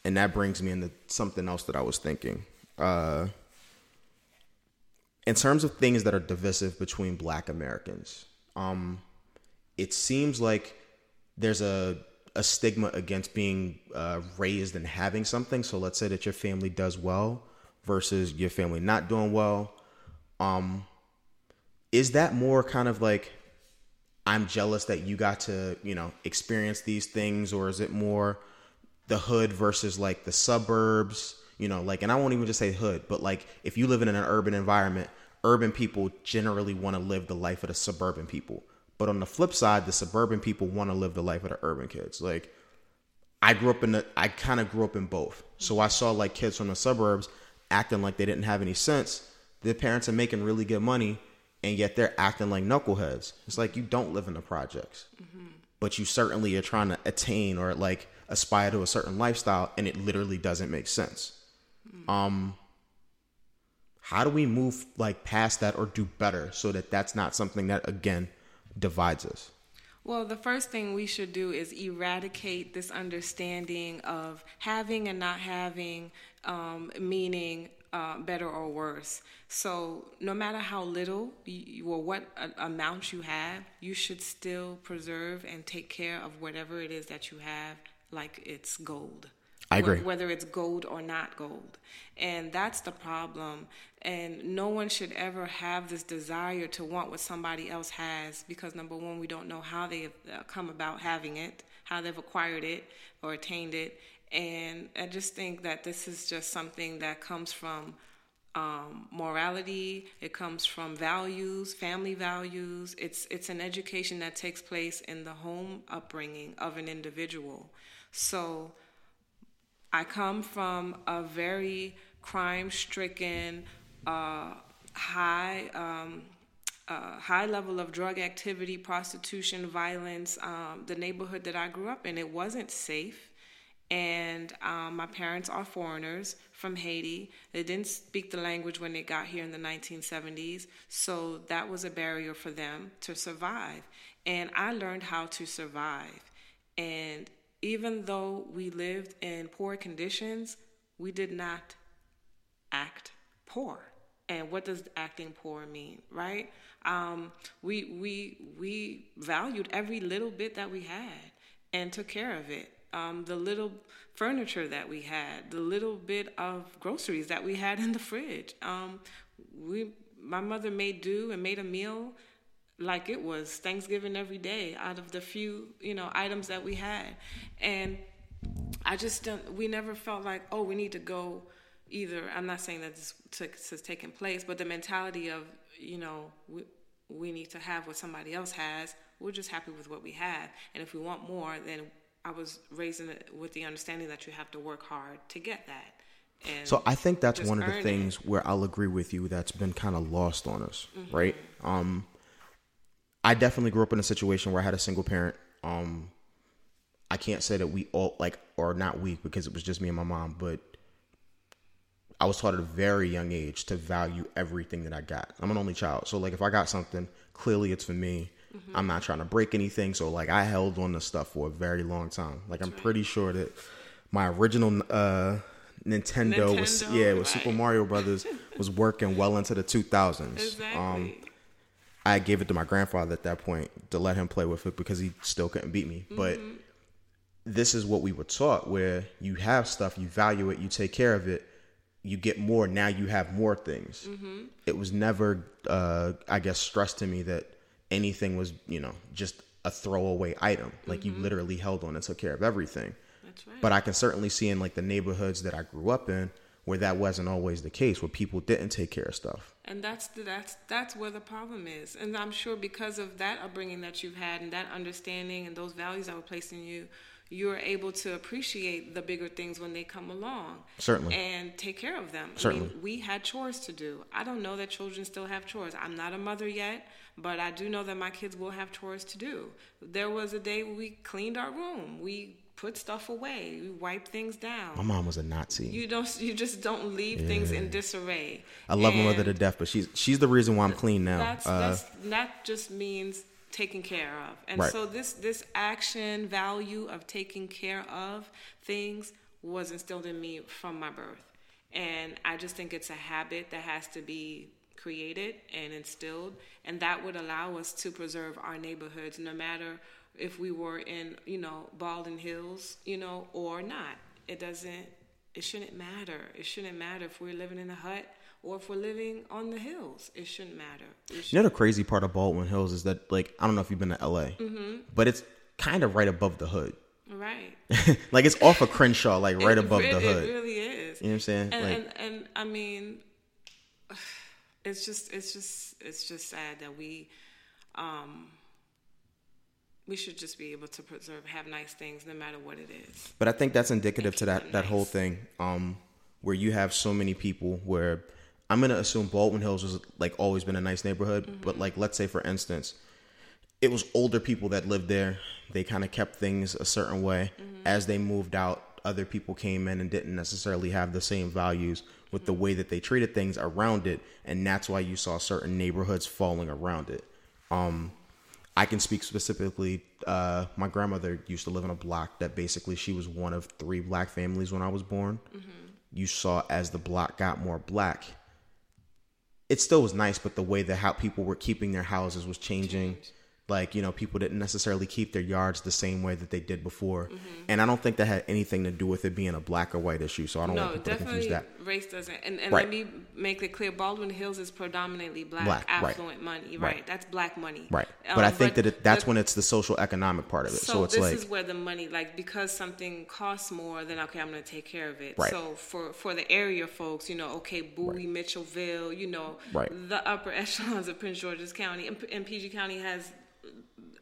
and that brings me into something else that I was thinking. Uh, in terms of things that are divisive between Black Americans, um, it seems like there's a a stigma against being uh, raised and having something. So let's say that your family does well versus your family not doing well. Um, is that more kind of like I'm jealous that you got to, you know, experience these things, or is it more the hood versus like the suburbs? You know, like, and I won't even just say hood, but like if you live in an urban environment, urban people generally want to live the life of the suburban people. But on the flip side, the suburban people want to live the life of the urban kids. Like, I grew up in the, I kind of grew up in both. So I saw like kids from the suburbs acting like they didn't have any sense. Their parents are making really good money, and yet they're acting like knuckleheads. It's like you don't live in the projects, but you certainly are trying to attain or like aspire to a certain lifestyle, and it literally doesn't make sense. Um, how do we move like past that or do better so that that's not something that again divides us? Well, the first thing we should do is eradicate this understanding of having and not having, um, meaning uh, better or worse. So, no matter how little you, or what a, amount you have, you should still preserve and take care of whatever it is that you have, like it's gold. I agree. Whether it's gold or not gold. And that's the problem. And no one should ever have this desire to want what somebody else has because, number one, we don't know how they have uh, come about having it, how they've acquired it or attained it. And I just think that this is just something that comes from um, morality. It comes from values, family values. It's it's an education that takes place in the home upbringing of an individual. So I come from a very crime-stricken, uh, high, um, uh, high level of drug activity, prostitution, violence. Um, the neighborhood that I grew up in, it wasn't safe. And um, my parents are foreigners from Haiti. They didn't speak the language when they got here in the 1970s, so that was a barrier for them to survive. And I learned how to survive. And even though we lived in poor conditions, we did not act poor. And what does acting poor mean, right? Um, we we we valued every little bit that we had and took care of it. Um, the little furniture that we had, the little bit of groceries that we had in the fridge. Um, we my mother made do and made a meal like it was Thanksgiving every day out of the few you know items that we had, and I just don't. We never felt like oh we need to go either. I'm not saying that this has taken place, but the mentality of you know we we need to have what somebody else has. We're just happy with what we have, and if we want more, then I was raised it with the understanding that you have to work hard to get that. And So I think that's one of the earn it. things where I'll agree with you that's been kind of lost on us, Mm-hmm. right? Um I definitely grew up in a situation where I had a single parent. Um I can't say that we all like or not we because it was just me and my mom, but I was taught at a very young age to value everything that I got. I'm an only child, so like if I got something, clearly it's for me. Mm-hmm. I'm not trying to break anything, so like I held on to stuff for a very long time. Like I'm pretty sure that my original uh, Nintendo, Nintendo, was yeah, with right. Super Mario Brothers was working well into the 2000s. Exactly. Um, I gave it to my grandfather at that point to let him play with it because he still couldn't beat me. Mm-hmm. But this is what we were taught where you have stuff, you value it, you take care of it, you get more. Now you have more things. Mm-hmm. It was never, uh, I guess, stressed to me that anything was, you know, just a throwaway item. Like mm-hmm. you literally held on and took care of everything. That's Right. But I can certainly see in like the neighborhoods that I grew up in where that wasn't always the case, where people didn't take care of stuff. And that's the, that's that's where the problem is. And I'm sure because of that upbringing that you've had and that understanding and those values that were placed in you, you're able to appreciate the bigger things when they come along. Certainly. And take care of them. Certainly. I mean, we had chores to do. I don't know that children still have chores. I'm not a mother yet, but I do know that my kids will have chores to do. There was a day we cleaned our room. We put stuff away. We wipe things down. My mom was a Nazi. You don't. You just don't leave yeah. things in disarray. I love and my mother to death, but she's she's the reason why I'm clean now. That's, uh, that's that just means taken care of. And right. so this this action value of taking care of things was instilled in me from my birth. And I just think it's a habit that has to be created and instilled and that would allow us to preserve our neighborhoods no matter if we were in, you know, Baldwin Hills, you know, or not. It doesn't it shouldn't matter. It shouldn't matter if we're living in a hut or if we're living on the hills, it shouldn't matter. It shouldn't. You know the crazy part of Baldwin Hills is that like I don't know if you've been to LA, mm-hmm. but it's kind of right above the hood. Right. like it's off of Crenshaw, like right it, above it, the hood. It really is. You know what I'm saying? And, like, and, and I mean, it's just it's just it's just sad that we um we should just be able to preserve have nice things no matter what it is but i think that's indicative to that that nice. whole thing um where you have so many people where I'm gonna assume Baldwin Hills has like always been a nice neighborhood, mm-hmm. but like let's say for instance, it was older people that lived there. They kind of kept things a certain way. Mm-hmm. As they moved out, other people came in and didn't necessarily have the same values with the way that they treated things around it, and that's why you saw certain neighborhoods falling around it. Um, I can speak specifically. Uh, my grandmother used to live in a block that basically she was one of three black families when I was born. Mm-hmm. You saw as the block got more black, it still was nice, but the way that how people were keeping their houses was changing. Change like you know people didn't necessarily keep their yards the same way that they did before mm-hmm. and i don't think that had anything to do with it being a black or white issue so i don't no, want people to confuse that race doesn't and, and right. let me make it clear baldwin hills is predominantly black, black affluent right. money right. right. that's black money right um, but i think but that it, that's the, when it's the social economic part of it so, so it's this like is where the money like because something costs more then okay i'm going to take care of it right. so for for the area folks you know okay bowie mitchellville you know right. the upper echelons of prince george's county and, and pg county has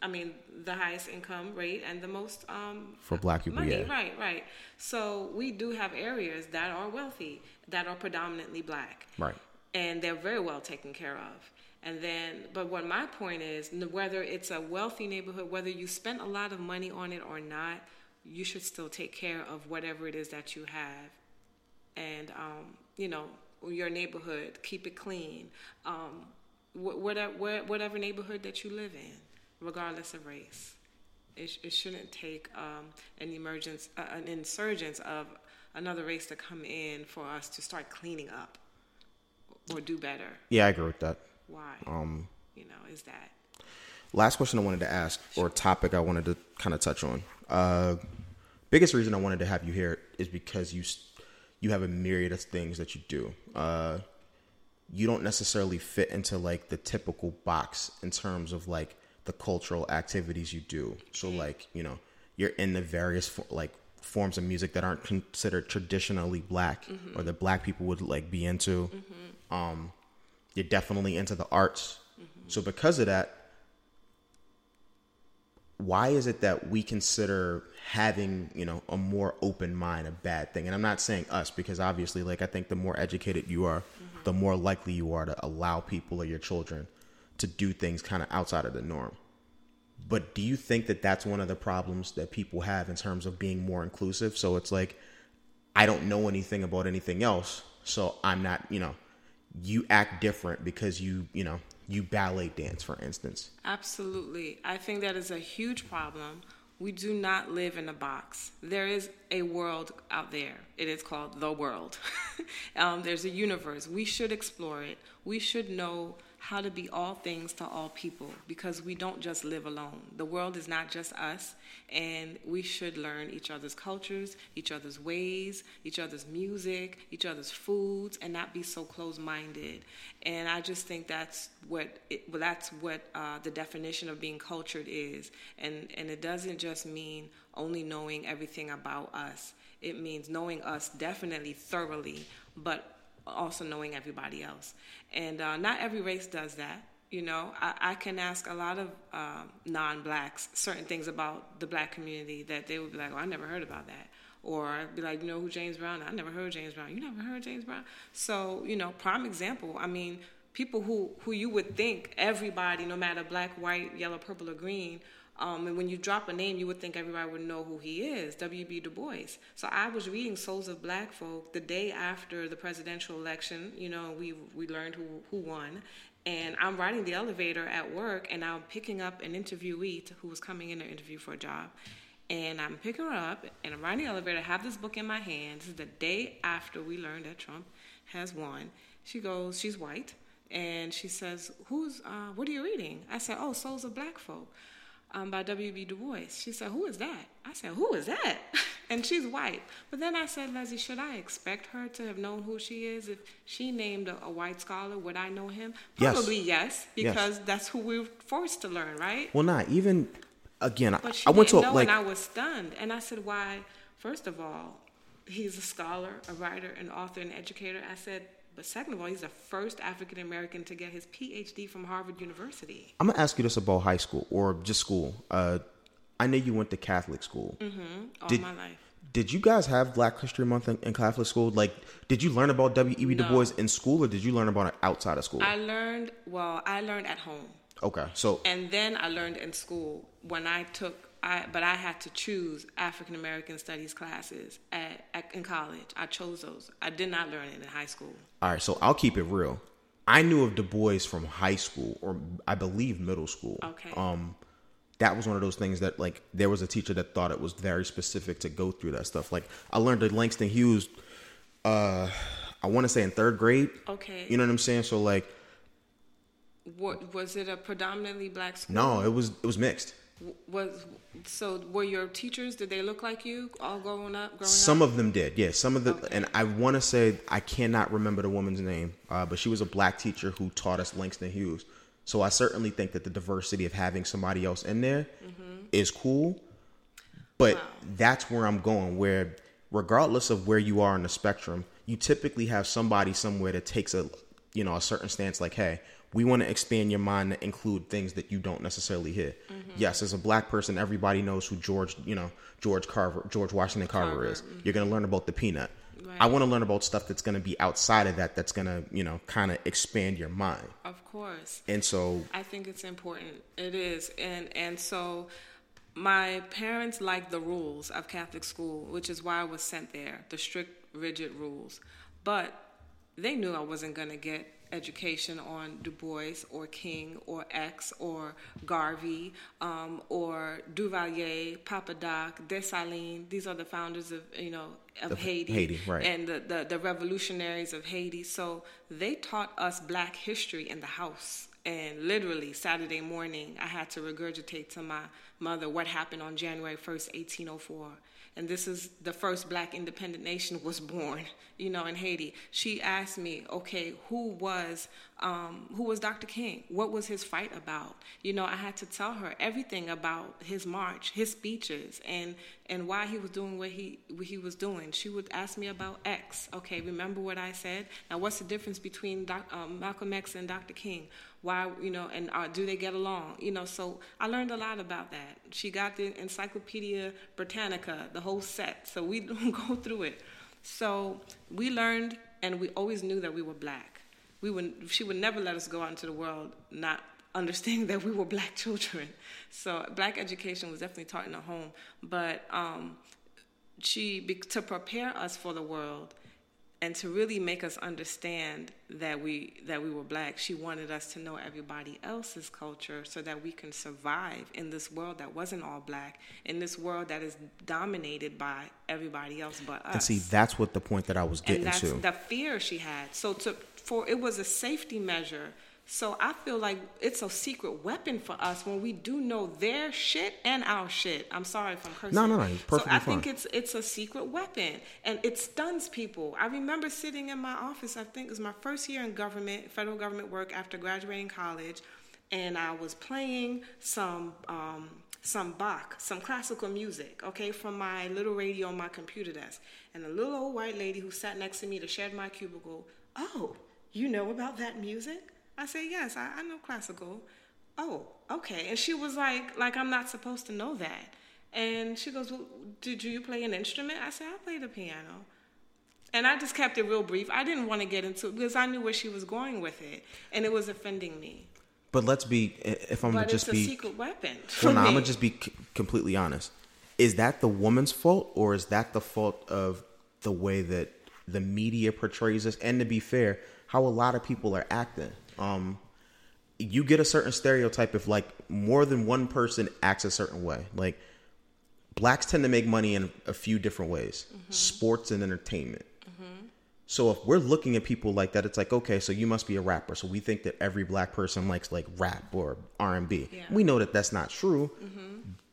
I mean, the highest income rate and the most um, for black people. Money. Yeah, right, right. So we do have areas that are wealthy that are predominantly black, right, and they're very well taken care of. And then, but what my point is, whether it's a wealthy neighborhood, whether you spent a lot of money on it or not, you should still take care of whatever it is that you have, and um, you know your neighborhood, keep it clean. Um, whatever whatever neighborhood that you live in regardless of race. It, it shouldn't take um, an emergence, uh, an insurgence of another race to come in for us to start cleaning up or do better. Yeah, I agree with that. Why? Um, you know, is that last question I wanted to ask or topic I wanted to kind of touch on. Uh, biggest reason I wanted to have you here is because you you have a myriad of things that you do. Uh, you don't necessarily fit into like the typical box in terms of like the cultural activities you do. So like, you know, you're in the various like forms of music that aren't considered traditionally black mm-hmm. or that black people would like be into. Mm-hmm. Um, you're definitely into the arts. Mm-hmm. So because of that, why is it that we consider having you know a more open mind a bad thing and i'm not saying us because obviously like i think the more educated you are mm-hmm. the more likely you are to allow people or your children to do things kind of outside of the norm. But do you think that that's one of the problems that people have in terms of being more inclusive? So it's like, I don't know anything about anything else, So I'm not, you know, you act different because you, you know, you ballet dance, for instance. Absolutely. I think that is a huge problem. We do not live in a box. There is a world out there. It is called the world. um, there's a universe. We should explore it. We should know how to be all things to all people because we don't just live alone. The world is not just us, and we should learn each other's cultures, each other's ways, each other's music, each other's foods, and not be so close-minded. And I just think that's what it, well, that's what uh, the definition of being cultured is, and and it doesn't just mean only knowing everything about us. It means knowing us definitely thoroughly, but also knowing everybody else. And uh, not every race does that. You know, I, I can ask a lot of uh, non-blacks certain things about the black community that they would be like, "Oh, I never heard about that," or I'd be like, "You know who James Brown? I never heard James Brown. You never heard James Brown?" So, you know, prime example. I mean, people who who you would think everybody, no matter black, white, yellow, purple, or green, um, and when you drop a name, you would think everybody would know who he is, W.B. Du Bois. So I was reading Souls of Black Folk the day after the presidential election. You know, we we learned who who won, and I'm riding the elevator at work, and I'm picking up an interviewee who was coming in to interview for a job. And I'm picking her up, and I'm riding the elevator. I have this book in my hand. This is the day after we learned that Trump has won. She goes, she's white, and she says, "Who's? Uh, what are you reading?" I said, "Oh, Souls of Black Folk." Um, by W.B. Du Bois. She said, Who is that? I said, Who is that? and she's white. But then I said, Leslie, should I expect her to have known who she is? If she named a, a white scholar, would I know him? Probably yes, yes because yes. that's who we're forced to learn, right? Well, not even, again, she I went to know, like. And I was stunned. And I said, Why? First of all, he's a scholar, a writer, an author, an educator. I said, but second of all, he's the first African American to get his PhD from Harvard University. I'm gonna ask you this about high school or just school. Uh, I know you went to Catholic school. Mm-hmm. All did, my life. Did you guys have Black History Month in, in Catholic school? Like, did you learn about W. E. B. No. Du Bois in school, or did you learn about it outside of school? I learned. Well, I learned at home. Okay, so and then I learned in school when I took I, but I had to choose African American studies classes at, at, in college. I chose those. I did not learn it in high school. All right, so I'll keep it real. I knew of Du Bois from high school, or I believe middle school. Okay. Um, that was one of those things that like there was a teacher that thought it was very specific to go through that stuff. Like I learned that Langston Hughes. Uh, I want to say in third grade. Okay. You know what I'm saying? So like. What was it? A predominantly black school? No, it was it was mixed was so were your teachers did they look like you all growing up growing some up? of them did yeah some of the okay. and i want to say i cannot remember the woman's name uh, but she was a black teacher who taught us langston hughes so i certainly think that the diversity of having somebody else in there mm-hmm. is cool but wow. that's where i'm going where regardless of where you are in the spectrum you typically have somebody somewhere that takes a you know a certain stance like hey we want to expand your mind to include things that you don't necessarily hear. Mm-hmm. Yes, as a black person, everybody knows who George, you know, George Carver, George Washington Carver, Carver. is. Mm-hmm. You're going to learn about the peanut. Right. I want to learn about stuff that's going to be outside of that. That's going to, you know, kind of expand your mind. Of course. And so I think it's important. It is, and and so my parents liked the rules of Catholic school, which is why I was sent there. The strict, rigid rules, but they knew I wasn't going to get education on Du Bois or King or X or Garvey um, or Duvalier, Papa Doc, Dessalines. These are the founders of you know of the, Haiti, Haiti right. and the, the, the revolutionaries of Haiti. So they taught us Black history in the house. And literally Saturday morning, I had to regurgitate to my mother what happened on January 1st, 1804 and this is the first black independent nation was born, you know, in Haiti. She asked me, okay, who was um, who was Dr. King? What was his fight about? You know, I had to tell her everything about his march, his speeches, and and why he was doing what he what he was doing. She would ask me about X. Okay, remember what I said? Now, what's the difference between Doc, um, Malcolm X and Dr. King? Why, you know, and uh, do they get along? You know, so I learned a lot about that. She got the Encyclopedia Britannica, the whole set. So we go through it. So we learned, and we always knew that we were black. We would, she would never let us go out into the world not understanding that we were black children. So black education was definitely taught in the home, but um, she to prepare us for the world. And to really make us understand that we that we were black she wanted us to know everybody else's culture so that we can survive in this world that wasn't all black in this world that is dominated by everybody else but us And see, that's what the point that I was and getting that's to. the fear she had so to for it was a safety measure so i feel like it's a secret weapon for us when we do know their shit and our shit i'm sorry if i'm cursing No, no, no, so perfectly i think it's it's a secret weapon and it stuns people i remember sitting in my office i think it was my first year in government federal government work after graduating college and i was playing some um, some Bach, some classical music, okay, from my little radio on my computer desk. And a little old white lady who sat next to me to share my cubicle, oh, you know about that music? I said, yes, I, I know classical. Oh, okay. And she was like, like I'm not supposed to know that. And she goes, well, did you play an instrument? I said, I play the piano. And I just kept it real brief. I didn't want to get into it because I knew where she was going with it, and it was offending me. But let's be, if I'm But gonna just be, secret weapon. For well, no, I'm gonna just be c- completely honest. Is that the woman's fault, or is that the fault of the way that the media portrays us? And to be fair, how a lot of people are acting. Um, you get a certain stereotype if like more than one person acts a certain way. Like blacks tend to make money in a few different ways: sports and entertainment. So if we're looking at people like that, it's like okay, so you must be a rapper. So we think that every black person likes like rap or R and B. We know that that's not true,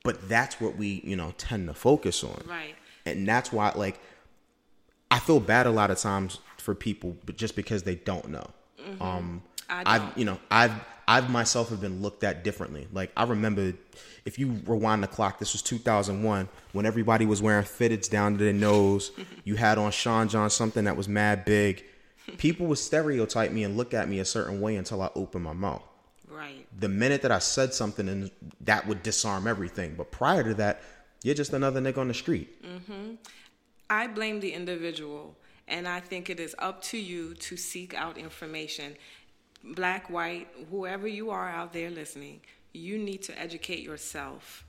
but that's what we you know tend to focus on. Right. And that's why like I feel bad a lot of times for people, but just because they don't know. Um, I I've you know I've I've myself have been looked at differently. Like I remember, if you rewind the clock, this was 2001 when everybody was wearing fitteds down to their nose. you had on Sean John something that was mad big. People would stereotype me and look at me a certain way until I opened my mouth. Right. The minute that I said something, and that would disarm everything. But prior to that, you're just another nigga on the street. Mm-hmm. I blame the individual, and I think it is up to you to seek out information. Black, white, whoever you are out there listening, you need to educate yourself.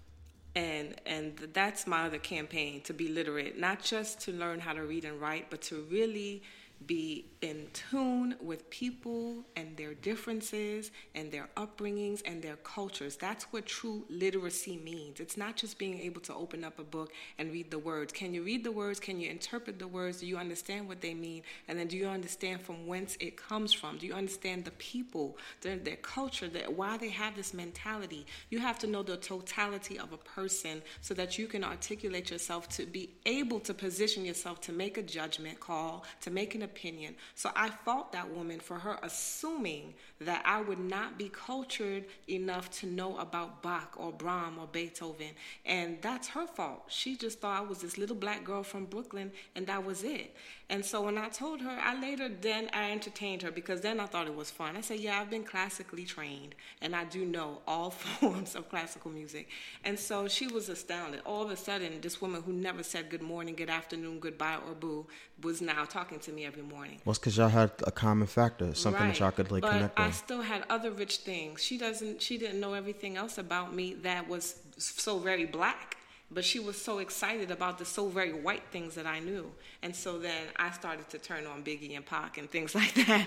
And and that's my other campaign to be literate, not just to learn how to read and write, but to really be in tune with people and their differences and their upbringings and their cultures. That's what true literacy means. It's not just being able to open up a book and read the words. Can you read the words? Can you interpret the words? Do you understand what they mean? And then do you understand from whence it comes from? Do you understand the people, their, their culture, their, why they have this mentality? You have to know the totality of a person so that you can articulate yourself to be able to position yourself to make a judgment call, to make an opinion. So I fault that woman for her assuming that I would not be cultured enough to know about Bach or Brahms or Beethoven. And that's her fault. She just thought I was this little black girl from Brooklyn and that was it. And so when I told her, I later then I entertained her because then I thought it was fun. I said, Yeah, I've been classically trained and I do know all forms of classical music. And so she was astounded. All of a sudden, this woman who never said good morning, good afternoon, goodbye, or boo was now talking to me every morning. Well, because y'all had a common factor, something that y'all could like but connect I on. still had other rich things. She doesn't. She didn't know everything else about me that was so very black. But she was so excited about the so very white things that I knew, and so then I started to turn on Biggie and Pac and things like that.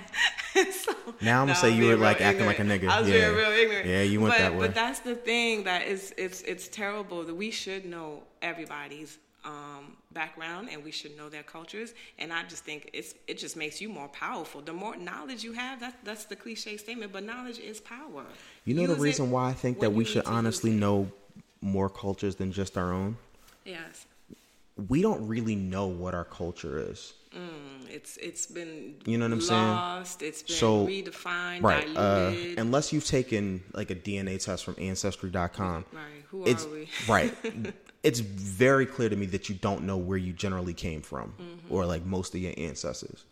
so, Now I'm gonna no, say you were, like, real acting like a nigga. I was Yeah. being real ignorant. Yeah, you went but, that way. But that's the thing that is it's it's terrible that we should know everybody's um, background and we should know their cultures. And I just think it's it just makes you more powerful. The more knowledge you have, that that's the cliche statement, but knowledge is power. You know the Use it reason why I think that we should need to use honestly know more cultures than just our own. Yes. We don't really know what our culture is. Mm, it's it's been You know what I'm saying? lost, It's been So, redefined, Right. Uh, unless you've taken like a DNA test from ancestry.com. right. Who It's are we? right. It's very clear to me that you don't know where you generally came from Mm-hmm. or like most of your ancestors.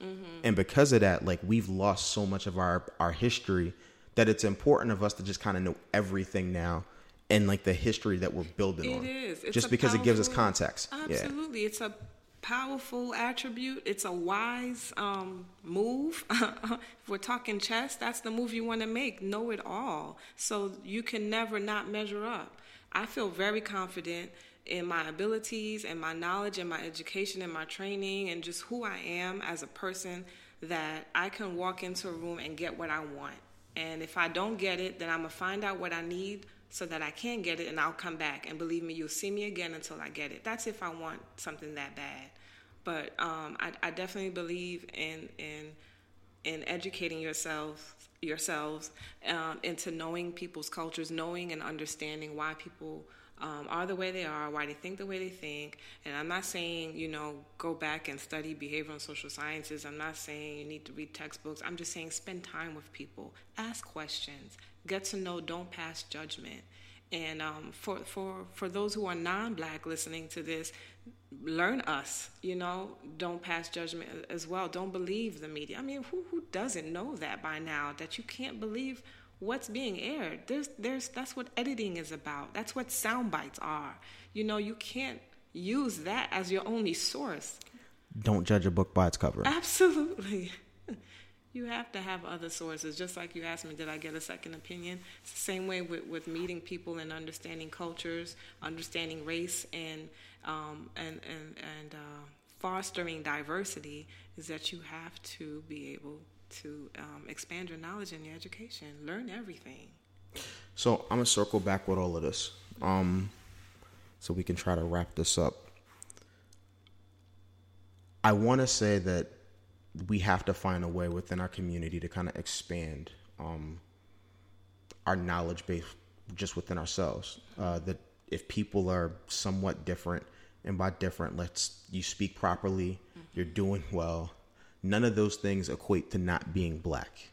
And because of that, like we've lost so much of our our history that it's important of us to just kind of know everything now and like the history that we're building It on. is. It's just because it gives us powerful- context. Yeah. Absolutely. It's a powerful attribute. It's a wise um, move. if we're talking chess, that's the move you want to make. Know it all. So you can never not measure up. I feel very confident in my abilities and my knowledge and my education and my training and just who I am as a person that I can walk into a room and get what I want. And if I don't get it, then I'm gonna find out what I need so that I can get it and I'll come back. And believe me, you'll see me again until I get it. That's if I want something that bad. But um, I, I definitely believe in in in educating yourself yourselves um, into knowing people's cultures, knowing and understanding why people um, are the way they are, why they think the way they think. And I'm not saying, you know, go back and study behavioral and social sciences. I'm not saying you need to read textbooks. I'm just saying spend time with people, ask questions, get to know, don't pass judgment. And um, for, for, for those who are non black listening to this, learn us, you know, don't pass judgment as well. Don't believe the media. I mean, who, who doesn't know that by now that you can't believe what's being aired? There's, there's, that's what editing is about. That's what sound bites are. You know, you can't use that as your only source. Don't judge a book by its cover. Absolutely. You have to have other sources. Just like you asked me, did I get a second opinion? It's the same way with, with meeting people and understanding cultures, understanding race, and um, and and and uh, fostering diversity. Is that you have to be able to um, expand your knowledge and your education, learn everything. So I'm gonna circle back with all of this, um, so we can try to wrap this up. I want to say that we have to find a way within our community to kind of expand um, our knowledge base just within ourselves. Uh, that if people are somewhat different, and by different, let's you speak properly, mm-hmm. you're doing well. None of those things equate to not being black.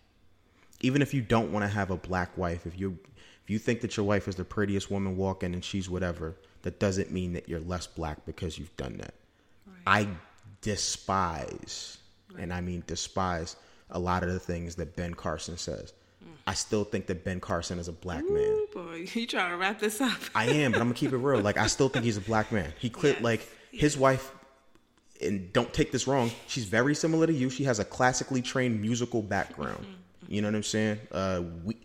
Even if you don't want to have a black wife, if you if you think that your wife is the prettiest woman walking and she's whatever, that doesn't mean that you're less black because you've done that. Right. I despise and I mean despise a lot of the things that Ben Carson says. Mm. I still think that Ben Carson is a black Ooh, man. Boy, you trying to wrap this up? I am, but I'm gonna keep it real. Like I still think he's a black man. He clear yes. like his wife. And don't take this wrong. She's very similar to you. She has a classically trained musical background. Mm-hmm. You know what I'm saying? Uh, we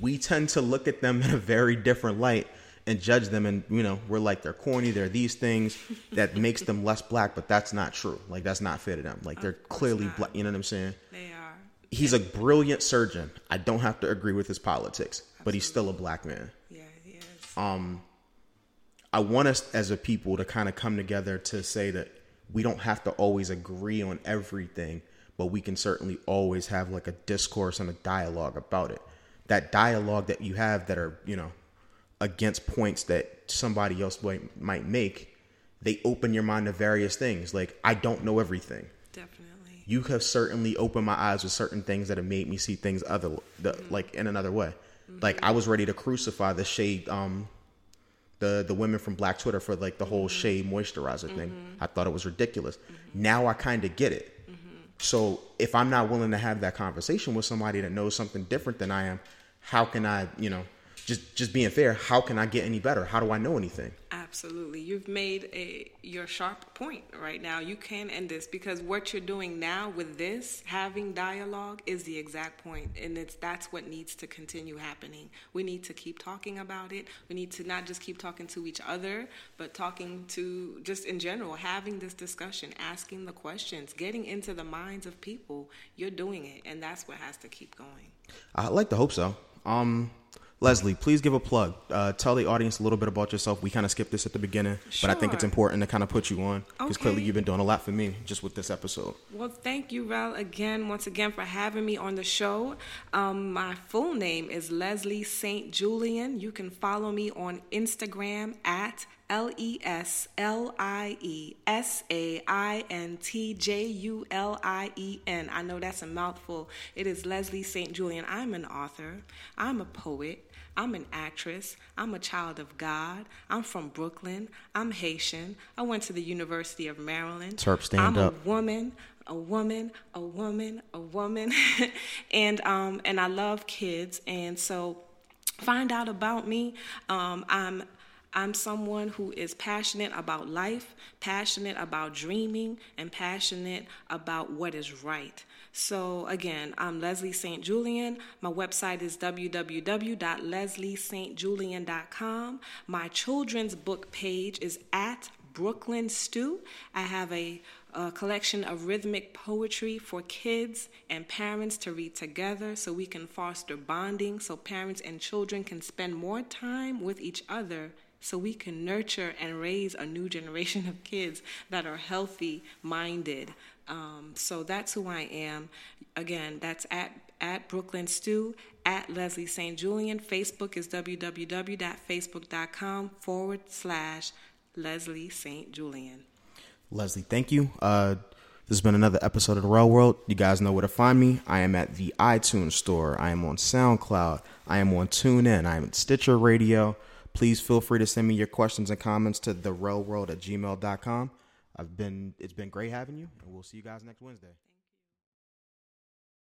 we tend to look at them in a very different light and judge them and you know we're like they're corny they're these things that makes them less black but that's not true like that's not fair to them like they're clearly black you know what i'm saying they are he's a brilliant surgeon i don't have to agree with his politics Absolutely. but he's still a black man yeah he is um i want us as a people to kind of come together to say that we don't have to always agree on everything but we can certainly always have like a discourse and a dialogue about it that dialogue that you have that are you know against points that somebody else might, might make, they open your mind to various things. Like, I don't know everything. Definitely. You have certainly opened my eyes with certain things that have made me see things other, the, mm-hmm. like in another way. Mm-hmm. Like I was ready to crucify the shade, um, the the women from Black Twitter for like the whole shea moisturizer thing. Mm-hmm. I thought it was ridiculous. Mm-hmm. Now I kind of get it. Mm-hmm. So if I'm not willing to have that conversation with somebody that knows something different than I am, how can I, you know, just just being fair, how can I get any better? How do I know anything? Absolutely. You've made a your sharp point right now. You can end this because what you're doing now with this, having dialogue is the exact point and it's that's what needs to continue happening. We need to keep talking about it. We need to not just keep talking to each other, but talking to just in general, having this discussion, asking the questions, getting into the minds of people. You're doing it and that's what has to keep going. I like to hope so. Um Leslie, please give a plug. Uh, tell the audience a little bit about yourself. We kind of skipped this at the beginning, sure. but I think it's important to kind of put you on because okay. clearly you've been doing a lot for me just with this episode. Well, thank you, Rel, again, once again, for having me on the show. Um, my full name is Leslie Saint-Julien. You can follow me on Instagram at L E S L I E S A I N T J U L I E N. I know that's a mouthful. It is Leslie Saint-Julien. I'm an author, I'm a poet. I'm an actress. I'm a child of God. I'm from Brooklyn. I'm Haitian. I went to the University of Maryland. Terp, stand I'm up. a woman, a woman, a woman, a woman, and um, and I love kids. And so, find out about me. Um, I'm I'm someone who is passionate about life, passionate about dreaming, and passionate about what is right. So, again, I'm Leslie Saint-Julien. My website is www.lesliesaintjulien.com. My children's book page is at Brooklyn Stew. I have a, a, collection of rhythmic poetry for kids and parents to read together so we can foster bonding so parents and children can spend more time with each other so we can nurture and raise a new generation of kids that are healthy minded. Um, so that's who I am. Again, that's at at Brooklyn Stew, at Leslie Saint-Julien. Facebook is www.facebook.com forward slash Leslie Saint-Julien. Leslie, thank you. Uh, this has been another episode of The Real World. You guys know where to find me. I am at the iTunes Store. I am on SoundCloud. I am on TuneIn. I am at Stitcher Radio. Please feel free to send me your questions and comments to the real world at gmail.com. I've been it's been great having you, and we'll see you guys next Wednesday.